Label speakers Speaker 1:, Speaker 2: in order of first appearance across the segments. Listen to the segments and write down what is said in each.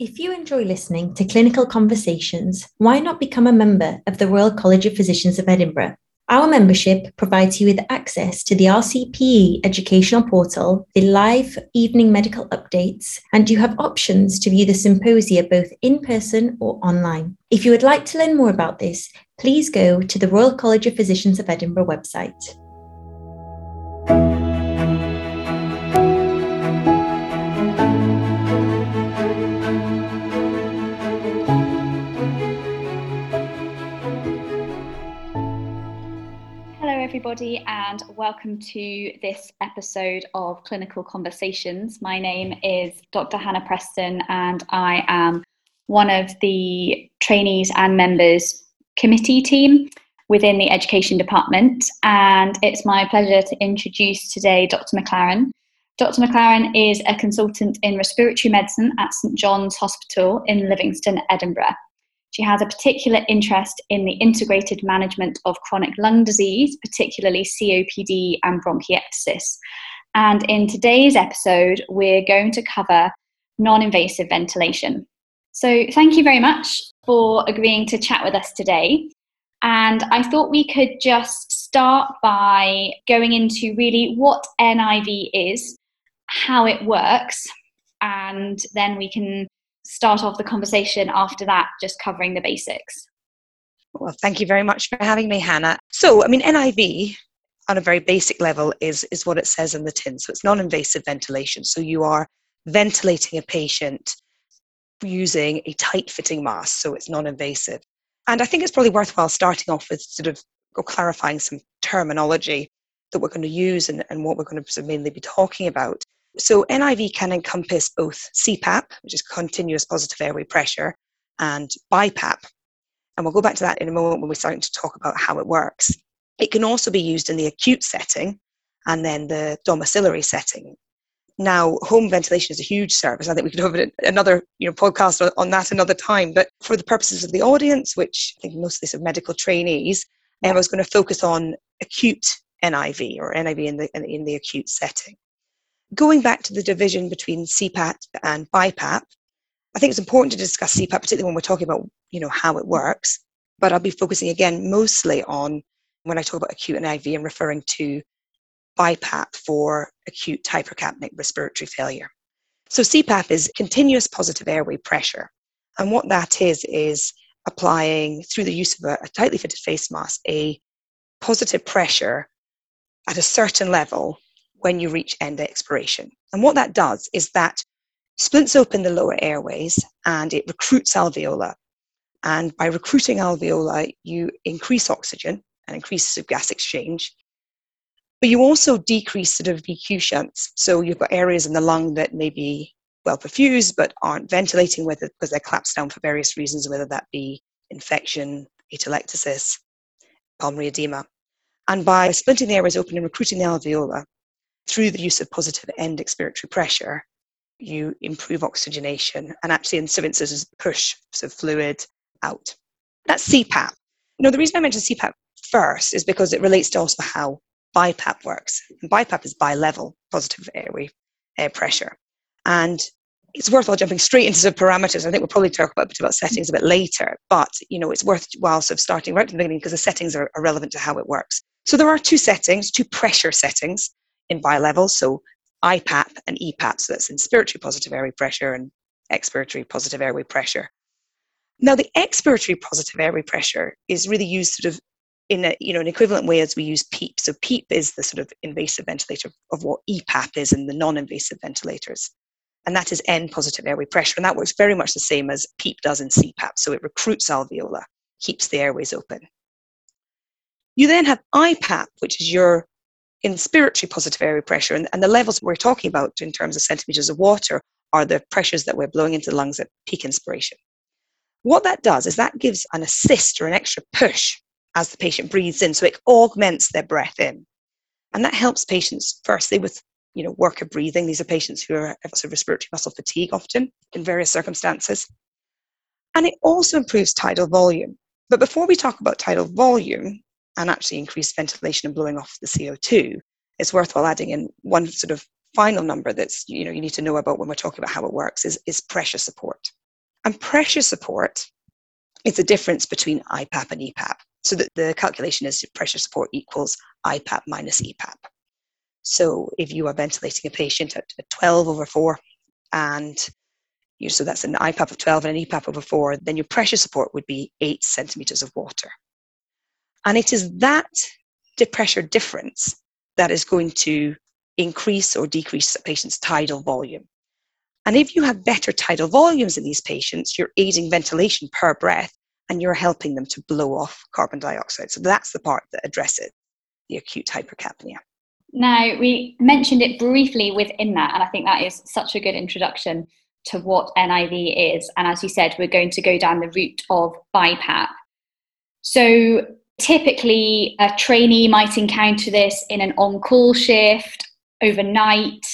Speaker 1: If you enjoy listening to clinical conversations, why not become a member of the Royal College of Physicians of Edinburgh? Our membership provides you with access to the RCPE educational portal, the live evening medical updates, and you have options to view the symposia both in person or online. If you would like to learn more about this, please go to the Royal College of Physicians of Edinburgh website.
Speaker 2: Everybody, and welcome to this episode of Clinical Conversations. My name is Dr. Hannah Preston, and I am one of the trainees and members committee team within the education department. And it's my pleasure to introduce today Dr. McLaren. Dr. McLaren is a consultant in respiratory medicine at St John's Hospital in Livingston, Edinburgh. She has a particular interest in the integrated management of chronic lung disease, particularly COPD and bronchiectasis. And in today's episode, we're going to cover non invasive ventilation. So, thank you very much for agreeing to chat with us today. And I thought we could just start by going into really what NIV is, how it works, and then we can start off the conversation after that, just covering the basics.
Speaker 3: Well, thank you very much for having me, Hannah. So, I mean, NIV on a very basic level is, is what it says in the tin. So, it's non invasive ventilation. So, you are ventilating a patient using a tight fitting mask. So, it's non invasive. And I think it's probably worthwhile starting off with sort of clarifying some terminology that we're going to use and, and what we're going to mainly be talking about. So NIV can encompass both CPAP, which is continuous positive airway pressure, and BiPAP. And we'll go back to that in a moment when we're starting to talk about how it works. It can also be used in the acute setting and then the domiciliary setting. Now, home ventilation is a huge service. I think we could have another you know, podcast on that another time. But for the purposes of the audience, which I think mostly of these are medical trainees, I was going to focus on acute NIV or NIV in the, in the acute setting going back to the division between CPAP and BiPAP, I think it's important to discuss CPAP, particularly when we're talking about you know how it works. But I'll be focusing again mostly on when I talk about acute NIV and referring to BiPAP for acute hypercapnic respiratory failure. So CPAP is continuous positive airway pressure, and what that is is applying through the use of a, a tightly fitted face mask a positive pressure at a certain level when you reach end expiration. And what that does is that splints open the lower airways and it recruits alveola. And by recruiting alveola, you increase oxygen and increase gas exchange. But you also decrease sort of VQ shunts. So you've got areas in the lung that may be well perfused but aren't ventilating it because they're collapsed down for various reasons, whether that be infection, atelectasis, pulmonary edema. And by splinting the airways open and recruiting the alveola, through the use of positive end expiratory pressure, you improve oxygenation and actually in some instances push the fluid out. That's CPAP. Now, the reason I mentioned CPAP first is because it relates to also how BiPAP works. And BiPAP is bi-level positive airway air pressure. And it's worthwhile jumping straight into the parameters. I think we'll probably talk about, about settings a bit later, but you know, it's worthwhile sort of starting right from the beginning because the settings are, are relevant to how it works. So there are two settings, two pressure settings in bi-level, so IPAP and EPAP, so that's inspiratory positive airway pressure and expiratory positive airway pressure. Now, the expiratory positive airway pressure is really used sort of in a, you know, an equivalent way as we use PEEP. So PEEP is the sort of invasive ventilator of what EPAP is in the non-invasive ventilators. And that is N positive airway pressure. And that works very much the same as PEEP does in CPAP. So it recruits alveola, keeps the airways open. You then have IPAP, which is your inspiratory positive airway pressure. And, and the levels we're talking about in terms of centimeters of water are the pressures that we're blowing into the lungs at peak inspiration. What that does is that gives an assist or an extra push as the patient breathes in, so it augments their breath in. And that helps patients, firstly, with you know, worker breathing. These are patients who are have sort of respiratory muscle fatigue often in various circumstances. And it also improves tidal volume. But before we talk about tidal volume, and actually increase ventilation and blowing off the CO2, it's worthwhile adding in one sort of final number that's you know you need to know about when we're talking about how it works is, is pressure support. And pressure support is the difference between IPAP and EPAP. So that the calculation is pressure support equals IPAP minus EPAP. So if you are ventilating a patient at, 12 over 4 and you, so that's an IPAP of 12 and an EPAP over 4, then your pressure support would be 8 centimeters of water. And it is that pressure difference that is going to increase or decrease a patient's tidal volume. And if you have better tidal volumes in these patients, you're aiding ventilation per breath and you're helping them to blow off carbon dioxide. So that's the part that addresses the acute hypercapnia.
Speaker 2: Now, we mentioned it briefly within that, and I think that is such a good introduction to what NIV is. And as you said, we're going to go down the route of BiPAP. So, typically, a trainee might encounter this in an on call shift overnight.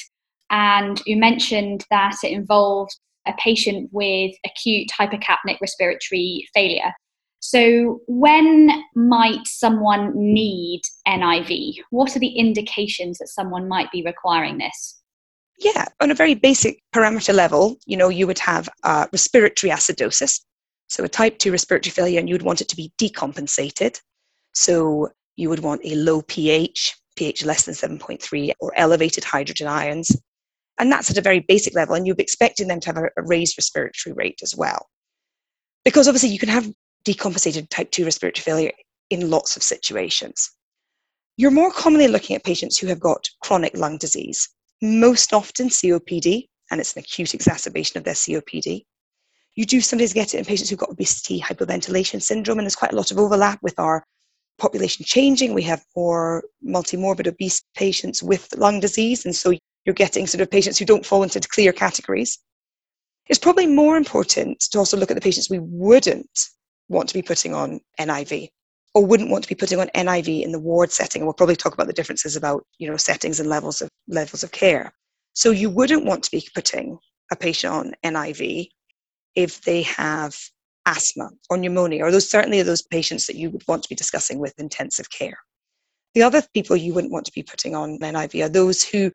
Speaker 2: And you mentioned that it involved a patient with acute hypercapnic respiratory failure. So, when might someone need NIV? What are the indications that someone might be requiring this?
Speaker 3: Yeah, on a very basic parameter level, you know, you would have respiratory acidosis, so a type 2 respiratory failure, and you would want it to be decompensated. So, you would want a low pH, pH less than 7.3, or elevated hydrogen ions. And that's at a very basic level, and you'd be expecting them to have a, a raised respiratory rate as well. Because obviously, you can have decompensated type 2 respiratory failure in lots of situations. You're more commonly looking at patients who have got chronic lung disease, most often COPD, and it's an acute exacerbation of their COPD. You do sometimes get it in patients who've got obesity, hypoventilation syndrome, and there's quite a lot of overlap with our population changing. We have more multimorbid obese patients with lung disease, and so you're getting sort of patients who don't fall into clear categories. It's probably more important to also look at the patients we wouldn't want to be putting on NIV or wouldn't want to be putting on NIV in the ward setting. And we'll probably talk about the differences about, you know, settings and levels of levels of care. So you wouldn't want to be putting a patient on NIV if they have asthma or pneumonia, or those certainly are those patients that you would want to be discussing with intensive care. The other people you wouldn't want to be putting on NIV are those who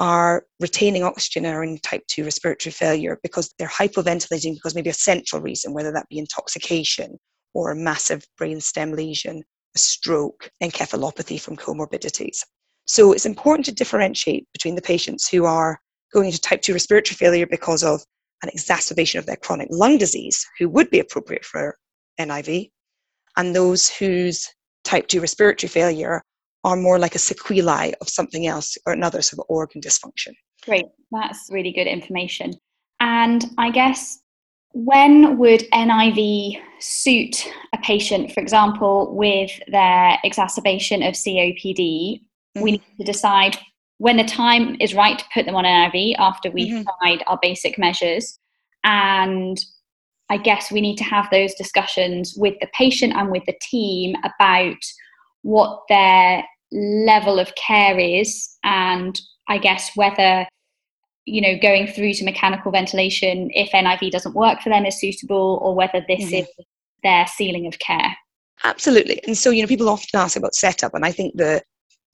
Speaker 3: are retaining oxygen or in type 2 respiratory failure because they're hypoventilating because maybe a central reason, whether that be intoxication or a massive brainstem lesion, a stroke, encephalopathy from comorbidities. So it's important to differentiate between the patients who are going into type 2 respiratory failure because of an exacerbation of their chronic lung disease, who would be appropriate for NIV, and those whose type 2 respiratory failure are more like a sequelae of something else or another sort of organ dysfunction.
Speaker 2: Great, that's really good information. And I guess when would NIV suit a patient, for example, with their exacerbation of COPD? Mm-hmm. We need to decide when the time is right to put them on NIV after we've mm-hmm. tried our basic measures. And I guess we need to have those discussions with the patient and with the team about what their level of care is and I guess whether you know going through to mechanical ventilation if NIV doesn't work for them is suitable or whether this mm-hmm. is their ceiling of care.
Speaker 3: Absolutely. And so you know people often ask about setup and I think the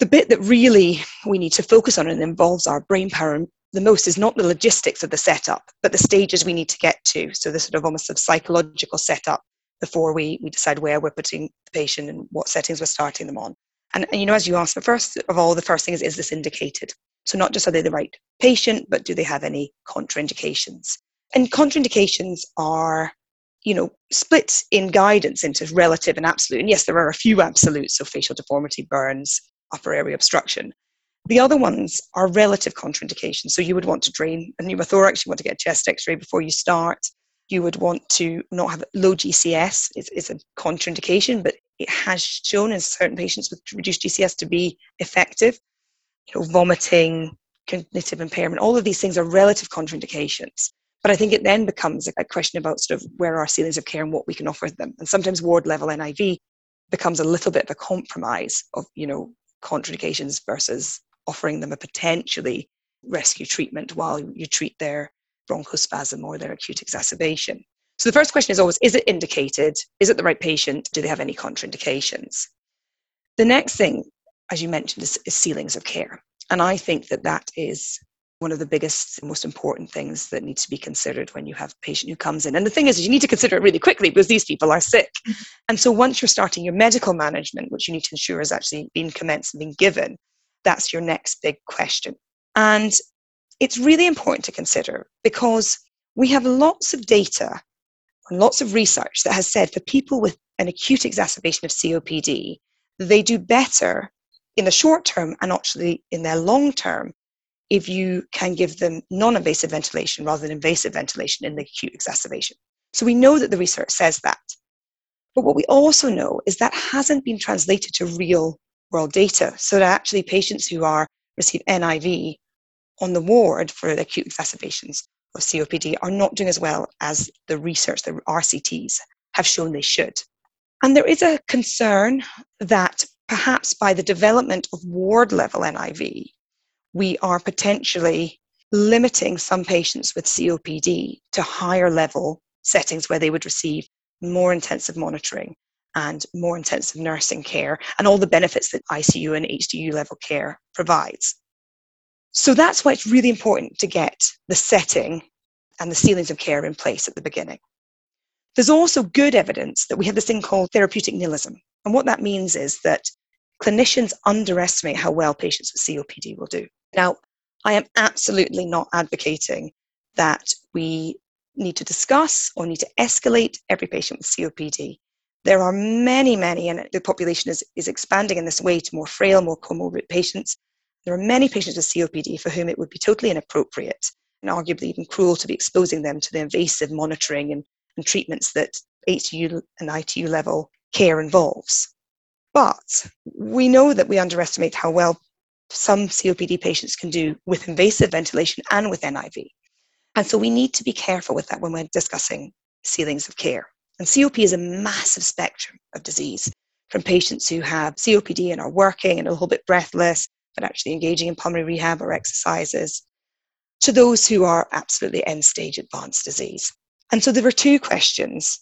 Speaker 3: the bit that really we need to focus on and involves our brain power the most is not the logistics of the setup, but the stages we need to get to. So the sort of almost a psychological setup before we, we decide where we're putting the patient and what settings we're starting them on. And, and you know, as you asked, the first of all, the first thing is, is this indicated? So not just are they the right patient, but do they have any contraindications? And contraindications are, you know, split in guidance into relative and absolute. And yes, there are a few absolutes, so facial deformity, burns, upper airway obstruction. The other ones are relative contraindications. So you would want to drain a pneumothorax, you want to get a chest x-ray before you start. You would want to not have low GCS it's, is a contraindication, but it has shown in certain patients with reduced GCS to be effective. You know, vomiting, cognitive impairment, all of these things are relative contraindications. But I think it then becomes a question about sort of where our ceilings of care and what we can offer them. And sometimes ward level NIV becomes a little bit of a compromise of, you know, contraindications versus offering them a potentially rescue treatment while you treat their bronchospasm or their acute exacerbation. So the first question is always is it indicated? Is it the right patient? Do they have any contraindications? The next thing, as you mentioned, is, is ceilings of care. And I think that that is one of the biggest, most important things that needs to be considered when you have a patient who comes in. And the thing is, is you need to consider it really quickly because these people are sick. Mm-hmm. And so once you're starting your medical management, which you need to ensure has actually been commenced and been given, that's your next big question. And it's really important to consider because we have lots of data and lots of research that has said for people with an acute exacerbation of COPD, they do better in the short term and actually in their long term if you can give them non invasive ventilation rather than invasive ventilation in the acute exacerbation. So we know that the research says that. But what we also know is that hasn't been translated to real world data. So that actually patients who are receive NIV on the ward for the acute exacerbations of COPD are not doing as well as the research, the RCTs have shown they should. And there is a concern that perhaps by the development of ward level NIV, we are potentially limiting some patients with COPD to higher level settings where they would receive more intensive monitoring and more intensive nursing care and all the benefits that ICU and HDU level care provides. So that's why it's really important to get the setting and the ceilings of care in place at the beginning. There's also good evidence that we have this thing called therapeutic nihilism. And what that means is that clinicians underestimate how well patients with COPD will do. Now, I am absolutely not advocating that we need to discuss or need to escalate every patient with COPD. There are many, many, and the population is, is expanding in this way to more frail, more comorbid patients. There are many patients with COPD for whom it would be totally inappropriate and arguably even cruel to be exposing them to the invasive monitoring and, and treatments that HDU and ITU level care involves. But we know that we underestimate how well some COPD patients can do with invasive ventilation and with NIV. And so we need to be careful with that when we're discussing ceilings of care. And COP is a massive spectrum of disease from patients who have COPD and are working and a little bit breathless, but actually engaging in pulmonary rehab or exercises, to those who are absolutely end stage advanced disease. And so there were two questions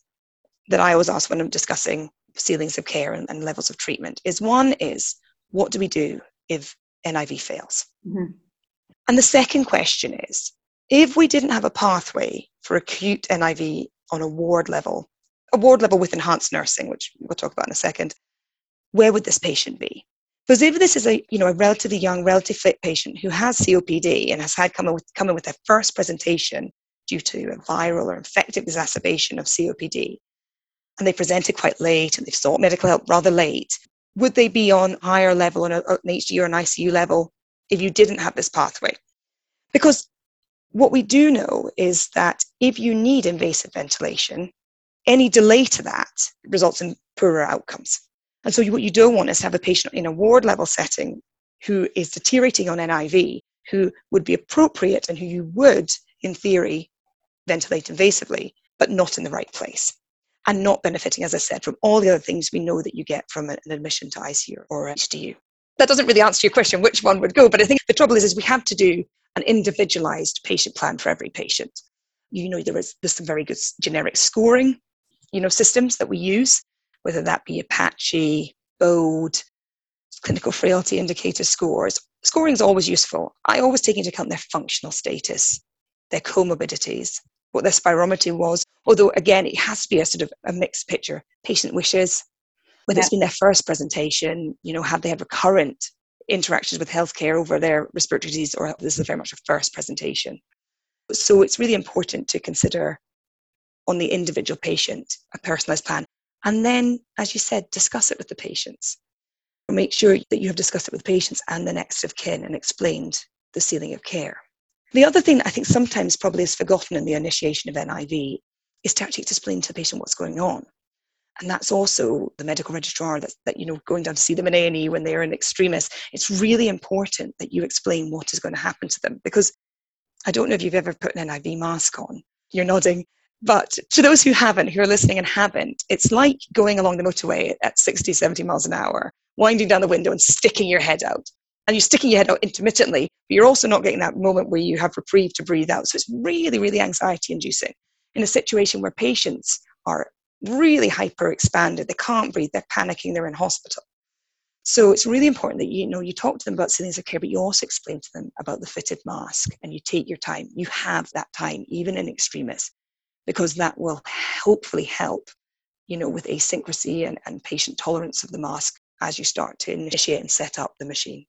Speaker 3: that I always ask when I'm discussing ceilings of care and, and levels of treatment is one is what do we do if NIV fails? Mm-hmm. And the second question is if we didn't have a pathway for acute NIV on a ward level, a ward level with enhanced nursing, which we'll talk about in a second, where would this patient be? Because if this is a you know a relatively young, relatively fit patient who has COPD and has had come in with, come in with their first presentation due to a viral or infective exacerbation of COPD, and they presented quite late and they've sought medical help rather late, would they be on higher level on an HDU or an ICU level if you didn't have this pathway? Because what we do know is that if you need invasive ventilation, any delay to that results in poorer outcomes. And so what you don't want is to have a patient in a ward level setting who is deteriorating on NIV, who would be appropriate and who you would, in theory, ventilate invasively, but not in the right place and not benefiting, as I said, from all the other things we know that you get from an admission to ICU or HDU. That doesn't really answer your question which one would go, but I think the trouble is, is we have to do an individualized patient plan for every patient. You know, there is there's some very good generic scoring, you know, systems that we use, whether that be Apache, BODE, clinical frailty indicator scores. Scoring is always useful. I always take into account their functional status, their comorbidities, what their spirometry was. Although, again, it has to be a sort of a mixed picture. Patient wishes, whether yeah. it's been their first presentation, you know, have they had recurrent interactions with healthcare over their respiratory disease, or this is mm. very much a first presentation. So it's really important to consider on the individual patient a personalized plan. And then, as you said, discuss it with the patients. Make sure that you have discussed it with patients and the next of kin and explained the ceiling of care. The other thing that I think sometimes probably is forgotten in the initiation of NIV is to actually explain to the patient what's going on. And that's also the medical registrar that's, that, you know, going down to see them in A&E when they're an extremis. It's really important that you explain what is going to happen to them because I don't know if you've ever put an NIV mask on. You're nodding. But to those who haven't, who are listening and haven't, it's like going along the motorway at 60, 70 miles an hour, winding down the window and sticking your head out and you're sticking your head out intermittently, but you're also not getting that moment where you have reprieve to breathe out. So it's really, really anxiety inducing in a situation where patients are really hyper expanded, they can't breathe, they're panicking, they're in hospital. So it's really important that you know you talk to them about settings of care, but you also explain to them about the fitted mask and you take your time. You have that time, even in extremis, because that will hopefully help, you know, with asyncrasy and, and patient tolerance of the mask as you start to initiate and set up the machine.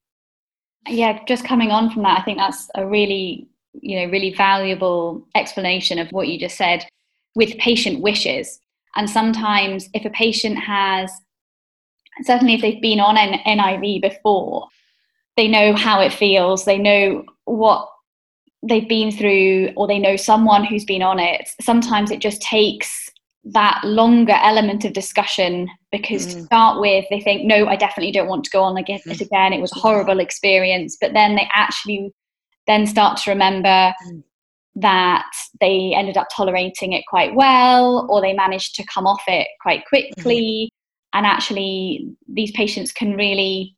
Speaker 2: Yeah, just coming on from that, I think that's a really, you know, really valuable explanation of what you just said with patient wishes. And sometimes if a patient has certainly if they've been on an NIV before, they know how it feels, they know what they've been through, or they know someone who's been on it. Sometimes it just takes that longer element of discussion because mm. to start with they think no i definitely don't want to go on again it again it was a horrible experience but then they actually then start to remember mm. that they ended up tolerating it quite well or they managed to come off it quite quickly mm. and actually these patients can really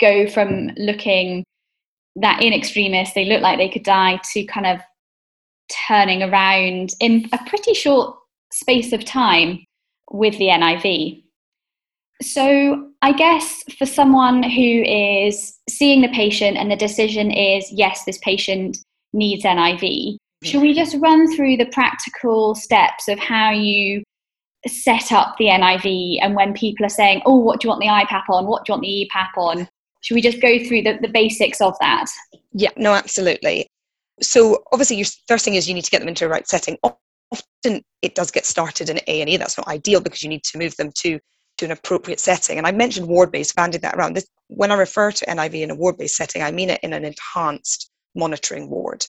Speaker 2: go from looking that in extremis they look like they could die to kind of turning around in a pretty short space of time with the NIV. So, I guess for someone who is seeing the patient and the decision is, yes, this patient needs NIV, hmm. should we just run through the practical steps of how you set up the NIV and when people are saying, oh, what do you want the IPAP on? What do you want the EPAP on? Should we just go through the, the basics of that?
Speaker 3: Yeah, no, absolutely. So obviously, your first thing is you need to get them into a right setting often it does get started in A&E. That's not ideal because you need to move them to, to an appropriate setting. And I mentioned ward-based, banded that around. This, when I refer to NIV in a ward-based setting, I mean it in an enhanced monitoring ward.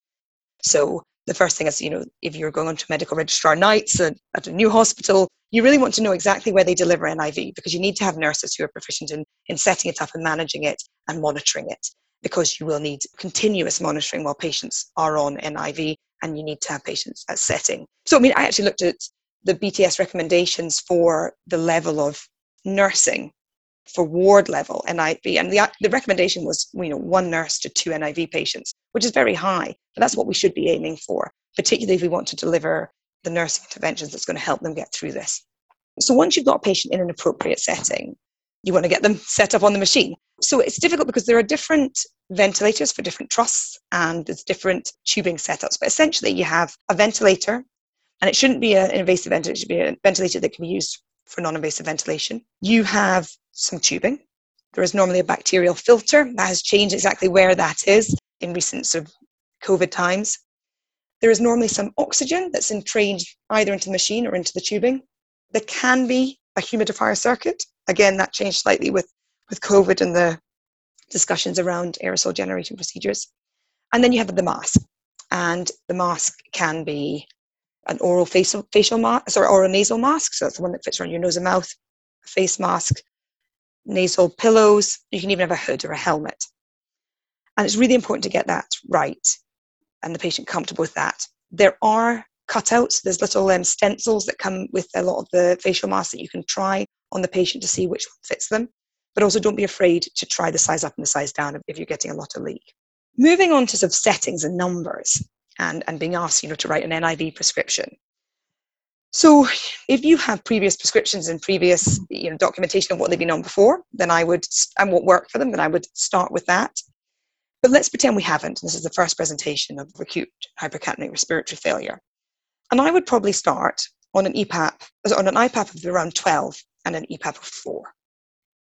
Speaker 3: So the first thing is, you know, if you're going on to medical registrar nights at, at a new hospital, you really want to know exactly where they deliver NIV because you need to have nurses who are proficient in, in setting it up and managing it and monitoring it because you will need continuous monitoring while patients are on NIV and you need to have patients at setting. So, I mean, I actually looked at the BTS recommendations for the level of nursing for ward level NIV, and the, the recommendation was, you know, one nurse to two NIV patients, which is very high, but that's what we should be aiming for, particularly if we want to deliver the nursing interventions that's going to help them get through this. So once you've got a patient in an appropriate setting, you want to get them set up on the machine. So it's difficult because there are different ventilators for different trusts and there's different tubing setups. But essentially, you have a ventilator, and it shouldn't be an invasive ventilator, it should be a ventilator that can be used for non invasive ventilation. You have some tubing. There is normally a bacterial filter that has changed exactly where that is in recent sort of COVID times. There is normally some oxygen that's entrained either into the machine or into the tubing. There can be a humidifier circuit. Again, that changed slightly with, with COVID and the discussions around aerosol generating procedures. And then you have the mask. And the mask can be an oral facial, facial mask, sorry, oral nasal mask. So that's the one that fits around your nose and mouth, a face mask, nasal pillows. You can even have a hood or a helmet. And it's really important to get that right and the patient comfortable with that. There are cutouts. There's little um, stencils that come with a lot of the facial masks that you can try on the patient to see which one fits them but also don't be afraid to try the size up and the size down if you're getting a lot of leak. Moving on to sort of settings and numbers and, and being asked, you know, to write an NIV prescription. So if you have previous prescriptions and previous you know, documentation of what they've been on before, then I would, and what worked for them, then I would start with that. But let's pretend we haven't. This is the first presentation of acute hypercapnic respiratory failure. And I would probably start on an EPAP, on an IPAP of around 12 and an EPAP of 4.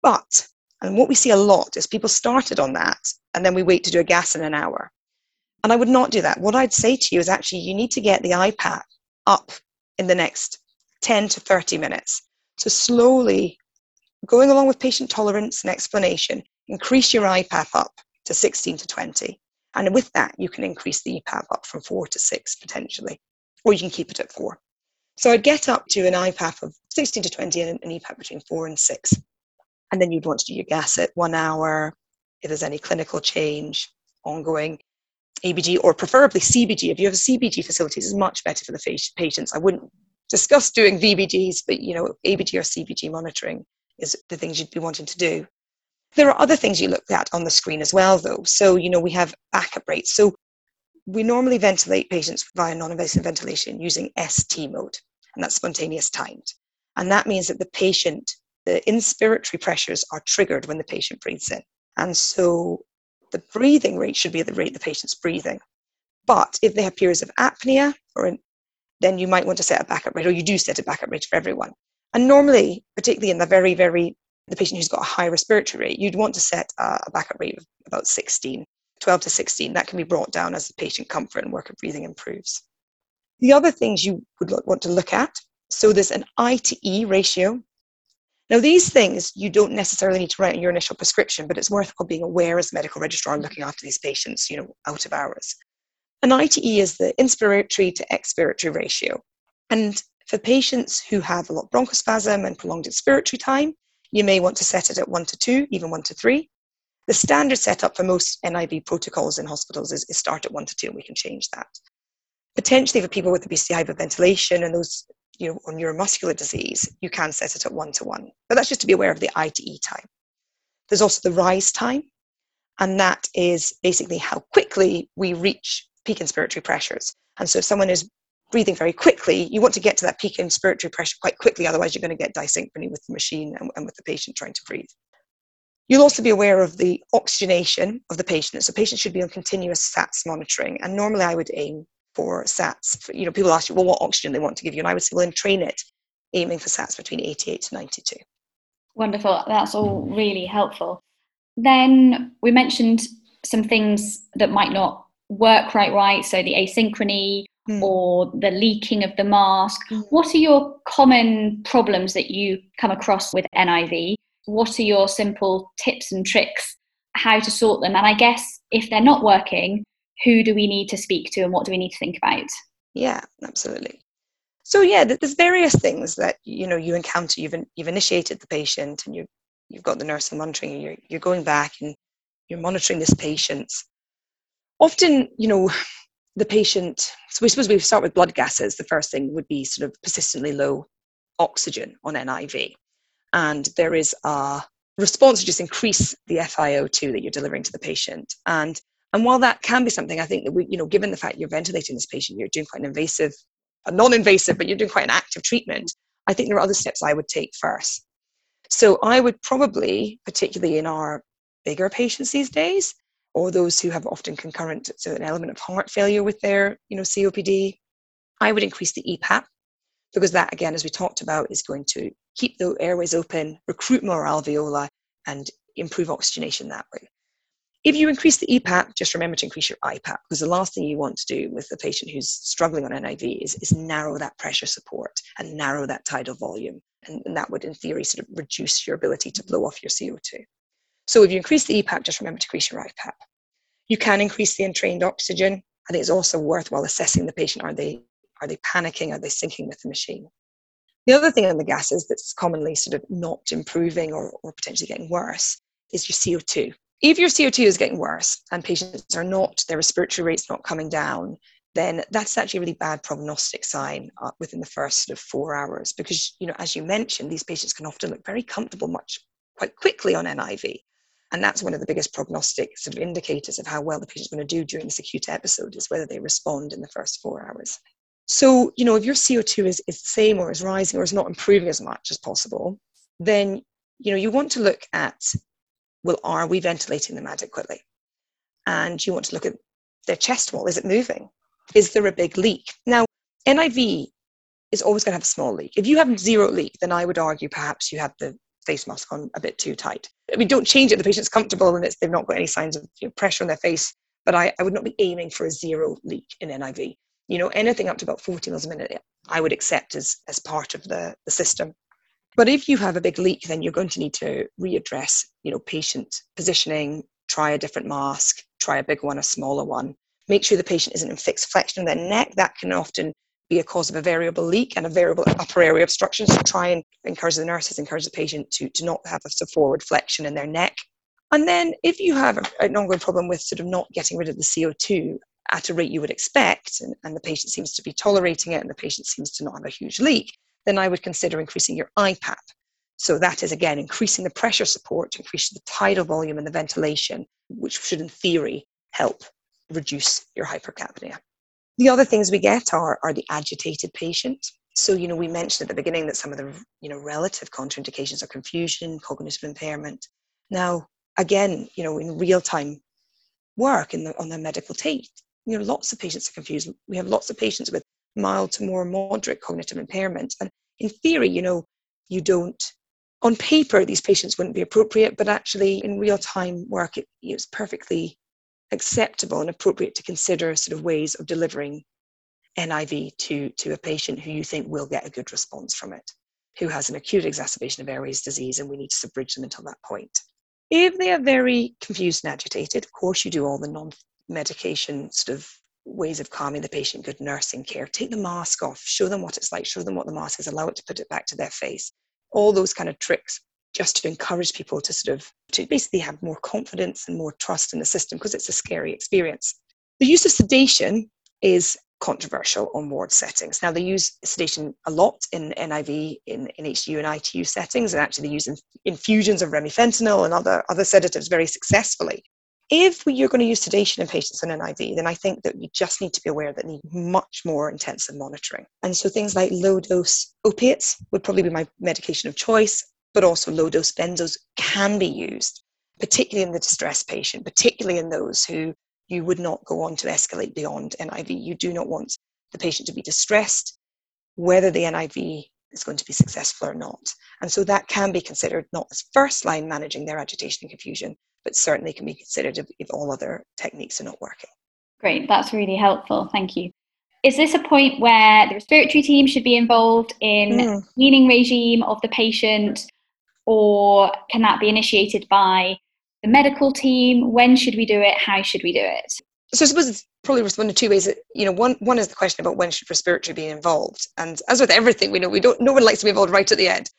Speaker 3: But, and what we see a lot is people started on that and then we wait to do a gas in an hour. And I would not do that. What I'd say to you is actually you need to get the IPAP up in the next 10 to 30 minutes. So slowly, going along with patient tolerance and explanation, increase your IPAP up to 16 to 20. And with that, you can increase the EPAP up from four to six potentially, or you can keep it at four. So I'd get up to an IPAP of 16 to 20 and an EPAP between four and six. And then you'd want to do your gas at one hour, if there's any clinical change, ongoing ABG, or preferably CBG. If you have a CBG facilities, is much better for the patients. I wouldn't discuss doing VBGs, but you know, ABG or CBG monitoring is the things you'd be wanting to do. There are other things you look at on the screen as well, though. So, you know, we have backup rates. So, we normally ventilate patients via non invasive ventilation using ST mode, and that's spontaneous timed. And that means that the patient the inspiratory pressures are triggered when the patient breathes in. And so the breathing rate should be at the rate the patient's breathing. But if they have periods of apnea, or in, then you might want to set a backup rate, or you do set a backup rate for everyone. And normally, particularly in the very, very the patient who's got a high respiratory rate, you'd want to set a backup rate of about 16, 12 to 16. That can be brought down as the patient comfort and work of breathing improves. The other things you would want to look at so there's an I to E ratio. Now, these things you don't necessarily need to write in your initial prescription, but it's worthwhile being aware as a medical registrar and looking after these patients, you know, out of hours. An ITE is the inspiratory to expiratory ratio. And for patients who have a lot of bronchospasm and prolonged expiratory time, you may want to set it at one to two, even one to three. The standard setup for most NIV protocols in hospitals is, is start at one to two, and we can change that. Potentially for people with obesity hyperventilation and those you know, on neuromuscular disease, you can set it at one to one. But that's just to be aware of the I to E time. There's also the rise time, and that is basically how quickly we reach peak inspiratory pressures. And so if someone is breathing very quickly, you want to get to that peak inspiratory pressure quite quickly, otherwise you're going to get dyssynchrony with the machine and, and with the patient trying to breathe. You'll also be aware of the oxygenation of the patient. So patients should be on continuous SATs monitoring. And normally I would aim for SATs. You know, people ask you, well, what oxygen they want to give you. And I would say, well, train it, aiming for SATs between 88 to 92.
Speaker 2: Wonderful. That's all really helpful. Then we mentioned some things that might not work quite right. So the asynchrony, mm. or the leaking of the mask. Mm. What are your common problems that you come across with NIV? What are your simple tips and tricks how to sort them? And I guess if they're not working, who do we need to speak to and what do we need to think about?
Speaker 3: Yeah, absolutely. So yeah, there's various things that you know you encounter. You've you've initiated the patient and you you've got the nurse and monitoring. And you're you're going back and you're monitoring this patient. Often, you know, the patient, so we suppose we start with blood gases. The first thing would be sort of persistently low oxygen on NIV. And there is a response to just increase the FiO2 that you're delivering to the patient. And and while that can be something, I think that we, you know, given the fact you're ventilating this patient, you're doing quite an invasive, a non-invasive, but you're doing quite an active treatment. I think there are other steps I would take first. So I would probably, particularly in our bigger patients these days, or those who have often concurrent so an element of heart failure with their you know COPD, I would increase the EPAP because that again, as we talked about, is going to keep the airways open, recruit more alveoli, and improve oxygenation that way. If you increase the EPAP, just remember to increase your IPAP because the last thing you want to do with a patient who's struggling on NIV is, is narrow that pressure support and narrow that tidal volume. And, and that would, in theory, sort of reduce your ability to blow off your CO2. So if you increase the EPAP, just remember to increase your IPAP. You can increase the entrained oxygen. I think it's also worthwhile assessing the patient. Are they are they panicking? Are they syncing with the machine? The other thing on the gases that's commonly sort of not improving or, or potentially getting worse is your CO2. If your CO2 is getting worse and patients are not, their respiratory rate's not coming down, then that's actually a really bad prognostic sign uh, within the first sort of four hours because you know as you mentioned these patients can often look very comfortable much quite quickly on niv and that's one of the biggest prognostic sort of indicators of how well the patient's going to do during this acute episode is whether they respond in the first four hours. So, you know, if your CO2 is, is the same or is rising or is not improving as much as possible, then, you know, you want to look at, well, are we ventilating them adequately? And you want to look at their chest wall. Is it moving? Is there a big leak? Now, NIV is always going to have a small leak. If you have zero leak, then I would argue perhaps you have the face mask on a bit too tight. I mean, don't change it. The patient's comfortable and they've not got any signs of you know, pressure on their face. But I, I would not be aiming for a zero leak in NIV. You know, anything up to about 40 mils a minute, I would accept as, as part of the, the system. But if you have a big leak, then you're going to need to readdress, you know, patient positioning, try a different mask, try a big one, a smaller one. Make sure the patient isn't in fixed flexion of their neck. That can often be a cause of a variable leak and a variable upper airway obstruction. So try and encourage the nurses, encourage the patient to, to not have a forward flexion in their neck. And then if you have a, an ongoing problem with sort of not getting rid of the CO2 at a rate you would expect, and, and the patient seems to be tolerating it and the patient seems to not have a huge leak, then I would consider increasing your IPAP. So that is again increasing the pressure support to increase the tidal volume and the ventilation, which should in theory help reduce your hypercapnia. The other things we get are, are the agitated patient. So, you know, we mentioned at the beginning that some of the, you know, relative contraindications are confusion, cognitive impairment. Now, again, you know, in real time work in the, on their medical tape, you know, lots of patients are confused. We have lots of patients with mild to more moderate cognitive impairment. And in theory, you know, you don't, on paper, these patients wouldn't be appropriate, but actually in real time work, it, it's perfectly acceptable and appropriate to consider sort of ways of delivering NIV to, to a patient who you think will get a good response from it, who has an acute exacerbation of airways disease, and we need to bridge them until that point. If they are very confused and agitated, of course, you do all the non medication sort of ways of calming the patient, good nursing care. Take the mask off, show them what it's like, show them what the mask is, allow it to put it back to their face. All those kind of tricks just to encourage people to sort of to basically have more confidence and more trust in the system because it's a scary experience. The use of sedation is controversial on ward settings. Now, they use sedation a lot in NIV, in, in HDU and ITU settings, and actually they use infusions of remifentanil and other, other sedatives very successfully. If you're going to use sedation in patients on NIV, then I think that you just need to be aware that need much more intensive monitoring. And so things like low dose opiates would probably be my medication of choice, but also low dose benzos can be used, particularly in the distressed patient, particularly in those who you would not go on to escalate beyond NIV. You do not want the patient to be distressed, whether the NIV is going to be successful or not. And so that can be considered not as first line managing their agitation and confusion, but certainly can be considered if, if all other techniques are not working.
Speaker 2: Great, that's really helpful. Thank you. Is this a point where the respiratory team should be involved in mm. weaning regime of the patient, or can that be initiated by the medical team? When should we do it? How should we do it?
Speaker 3: So I suppose it's probably respond in two ways. You know, one one is the question about when should respiratory be involved, and as with everything, we know we don't. No one likes to be involved right at the end.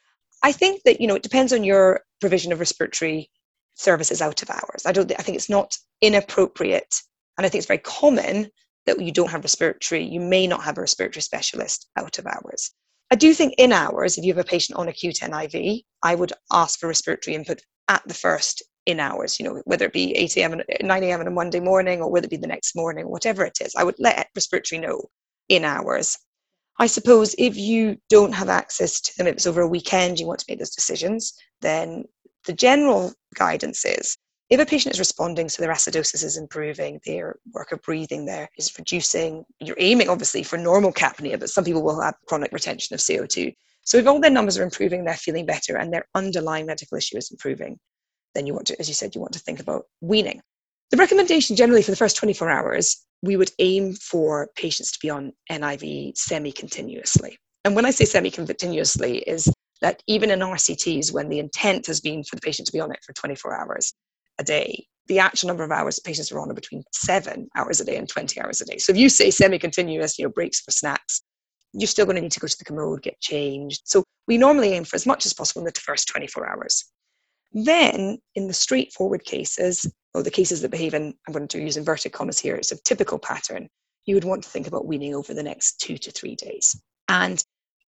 Speaker 3: I think that you know it depends on your provision of respiratory services out of hours. I don't. I think it's not inappropriate, and I think it's very common that you don't have respiratory. You may not have a respiratory specialist out of hours. I do think in hours, if you have a patient on acute NIV, I would ask for respiratory input at the first in hours, you know, whether it be 8 a.m. and 9 a.m. on a Monday morning or whether it be the next morning, whatever it is, I would let respiratory know in hours. I suppose if you don't have access to them, if it's over a weekend, you want to make those decisions, then the general guidance is if a patient is responding, so their acidosis is improving, their work of breathing there is reducing, you're aiming obviously for normal capnia, but some people will have chronic retention of CO2. So if all their numbers are improving, they're feeling better, and their underlying medical issue is improving, then you want to, as you said, you want to think about weaning. The recommendation generally for the first 24 hours, we would aim for patients to be on NIV semi continuously. And when I say semi continuously, is that even in RCTs, when the intent has been for the patient to be on it for 24 hours a day, the actual number of hours patients are on are between seven hours a day and 20 hours a day. So if you say semi continuous, you know, breaks for snacks, you're still going to need to go to the commode, get changed. So we normally aim for as much as possible in the first 24 hours. Then, in the straightforward cases, or the cases that behave in, I'm going to use inverted commas here, it's a typical pattern, you would want to think about weaning over the next two to three days. And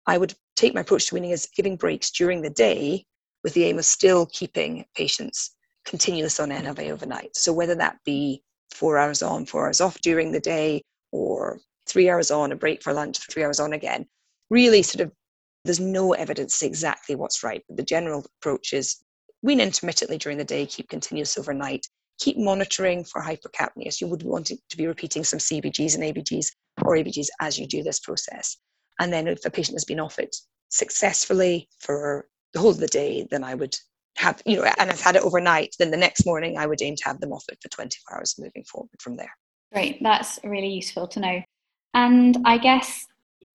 Speaker 3: I would take my approach to weaning as giving breaks during the day with the aim of still keeping patients continuous on NIV overnight. So whether that be four hours on, four hours off during the day, or three hours on, a break for lunch, three hours on again, really sort of there's no evidence exactly what's right, but the general approach is wean intermittently during the day, keep continuous overnight, keep monitoring for hypercapnia. So you would want to be repeating some CBGs and ABGs or ABGs as you do this process. And then if the patient has been off it successfully for the whole of the day, then I would have, you know, and I've had it overnight, then the next morning I would aim to have them off it for 24 hours moving forward from there.
Speaker 2: Great, that's really useful to know. And I guess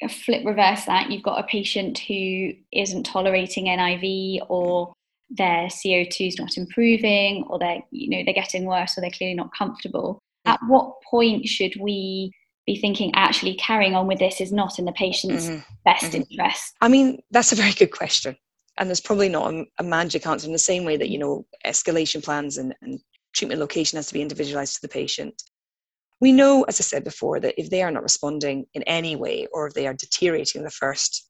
Speaker 2: flip reverse that, you've got a patient who isn't tolerating NIV or their CO2 is not improving or they're, you know, they're getting worse or they're clearly not comfortable. At mm. what point should we be thinking actually carrying on with this is not in the patient's mm-hmm. best mm-hmm. interest?
Speaker 3: I mean, that's a very good question. And there's probably not a, a, magic answer in the same way that, you know, escalation plans and, and treatment location has to be individualized to the patient. We know, as I said before, that if they are not responding in any way or if they are deteriorating in the first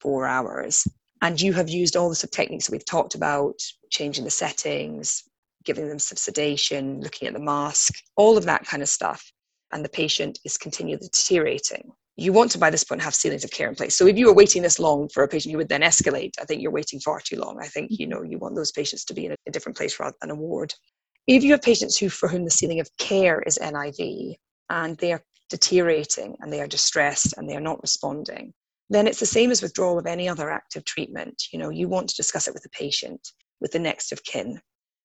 Speaker 3: four hours, and you have used all the sort of techniques that we've talked about, changing the settings, giving them some sedation, looking at the mask, all of that kind of stuff, and the patient is continually deteriorating, you want to by this point have ceilings of care in place. So if you were waiting this long for a patient, you would then escalate. I think you're waiting far too long. I think you know you want those patients to be in a, a different place rather than a ward. If you have patients who for whom the ceiling of care is NIV and they are deteriorating and they are distressed and they are not responding, then it's the same as withdrawal of any other active treatment. You know, you want to discuss it with the patient, with the next of kin.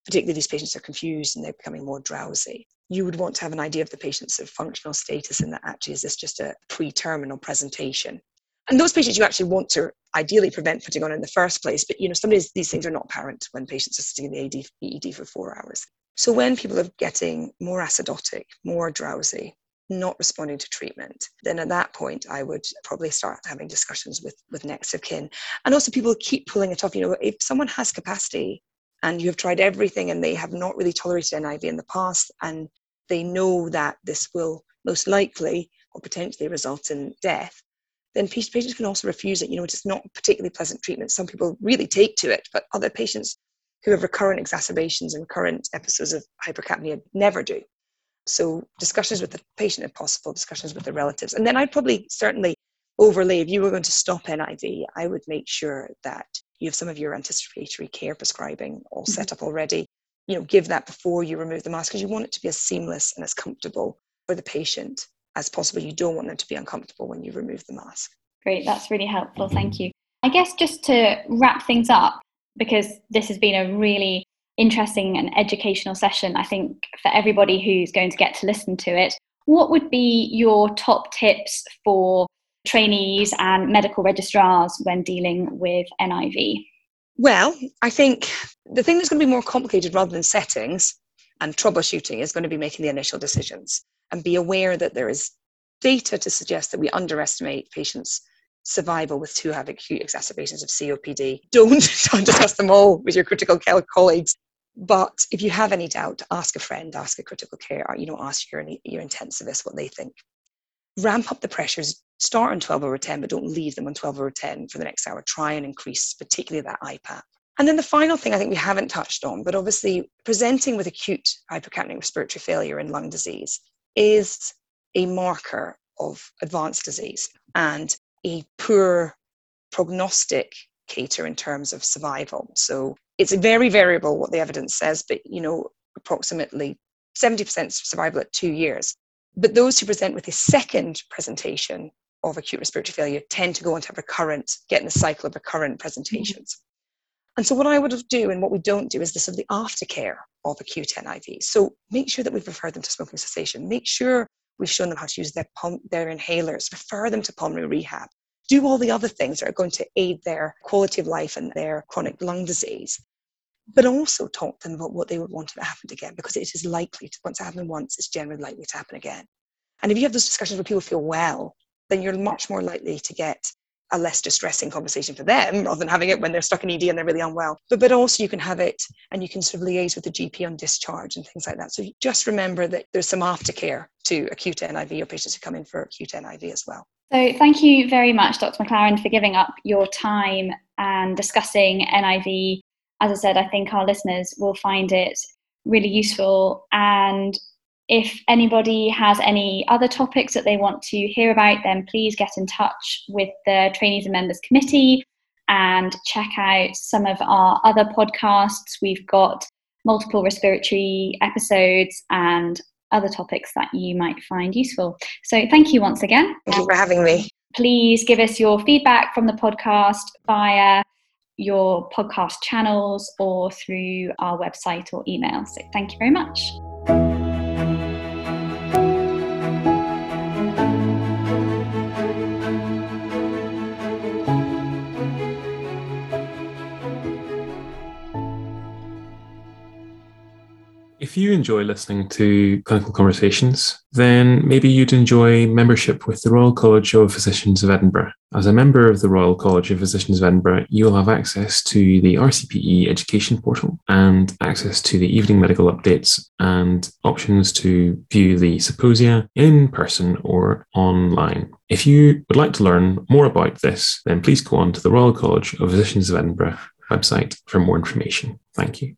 Speaker 3: Particularly, these patients are confused and they're becoming more drowsy. You would want to have an idea of the patient's sort of functional status and that actually is this just a pre-terminal presentation. And those patients you actually want to ideally prevent putting on in the first place, but you know, some of these, these things are not apparent when patients are sitting in the AD, EED for four hours. So when people are getting more acidotic, more drowsy, not responding to treatment, then at that point I would probably start having discussions with, with next of kin. And also people keep pulling it off. You know, if someone has capacity and you have tried everything and they have not really tolerated NIV in the past and they know that this will most likely or potentially result in death, then patients can also refuse it. You know, it's not particularly pleasant treatment. Some people really take to it, but other patients who have recurrent exacerbations and current episodes of hypercapnia never do. So discussions with the patient if possible, discussions with the relatives. And then I'd probably certainly overlay, if you were going to stop NIV, I would make sure that you have some of your anticipatory care prescribing all mm-hmm. set up already. You know, give that before you remove the mask because you want it to be as seamless and as comfortable for the patient as possible. You don't want them to be uncomfortable when you remove the mask.
Speaker 2: Great, that's really helpful. Thank you. I guess just to wrap things up, because this has been a really interesting and educational session, I think, for everybody who's going to get to listen to it. What would be your top tips for trainees and medical registrars when dealing with NIV?
Speaker 3: Well, I think the thing that's going to be more complicated rather than settings and troubleshooting is going to be making the initial decisions and be aware that there is data to suggest that we underestimate patients' survival with two have acute exacerbations of COPD. Don't, discuss them all with your critical care colleagues. But if you have any doubt, ask a friend, ask a critical care, you know, ask your, your intensivist what they think. Ramp up the pressures. Start on 12 over 10, but don't leave them on 12 over 10 for the next hour. Try and increase, particularly that IPAP. And then the final thing I think we haven't touched on, but obviously presenting with acute hypercapnic respiratory failure in lung disease is a marker of advanced disease and a poor prognostic cater in terms of survival. So it's very variable what the evidence says, but you know, approximately 70% survival at two years. But those who present with a second presentation of acute respiratory failure tend to go on to have recurrent, get in the cycle of recurrent presentations. Mm-hmm. And so what I would do and what we don't do is the sort of the aftercare of acute NIV. So make sure that we've referred them to smoking cessation. Make sure we've shown them how to use their, pump, their inhalers. Refer them to pulmonary rehab. Do all the other things that are going to aid their quality of life and their chronic lung disease but also talk to them about what they would want to happen again because it is likely to once it happened once it's generally likely to happen again and if you have those discussions where people feel well then you're much more likely to get a less distressing conversation for them rather than having it when they're stuck in ED and they're really unwell. But but also you can have it and you can sort of liaise with the GP on discharge and things like that. So just remember that there's some aftercare to acute NIV or patients who come in for acute NIV as well.
Speaker 2: So thank you very much, Dr. McLaren, for giving up your time and discussing NIV as I said, I think our listeners will find it really useful. And if anybody has any other topics that they want to hear about, then please get in touch with the Trainees and Members Committee and check out some of our other podcasts. We've got multiple respiratory episodes and other topics that you might find useful. So, thank you once again.
Speaker 3: Thank you for having me.
Speaker 2: Please give us your feedback from the podcast via your podcast channels or through our website or email. So thank you very much.
Speaker 4: If you enjoy listening to clinical conversations, then maybe you'd enjoy membership with the Royal College of Physicians of Edinburgh. As a member of the Royal College of Physicians of Edinburgh, you'll have access to the RCPE education portal and access to the evening medical updates and options to view the symposia in person or online. If you would like to learn more about this, then please go on to the Royal College of Physicians of Edinburgh website for more information. Thank you.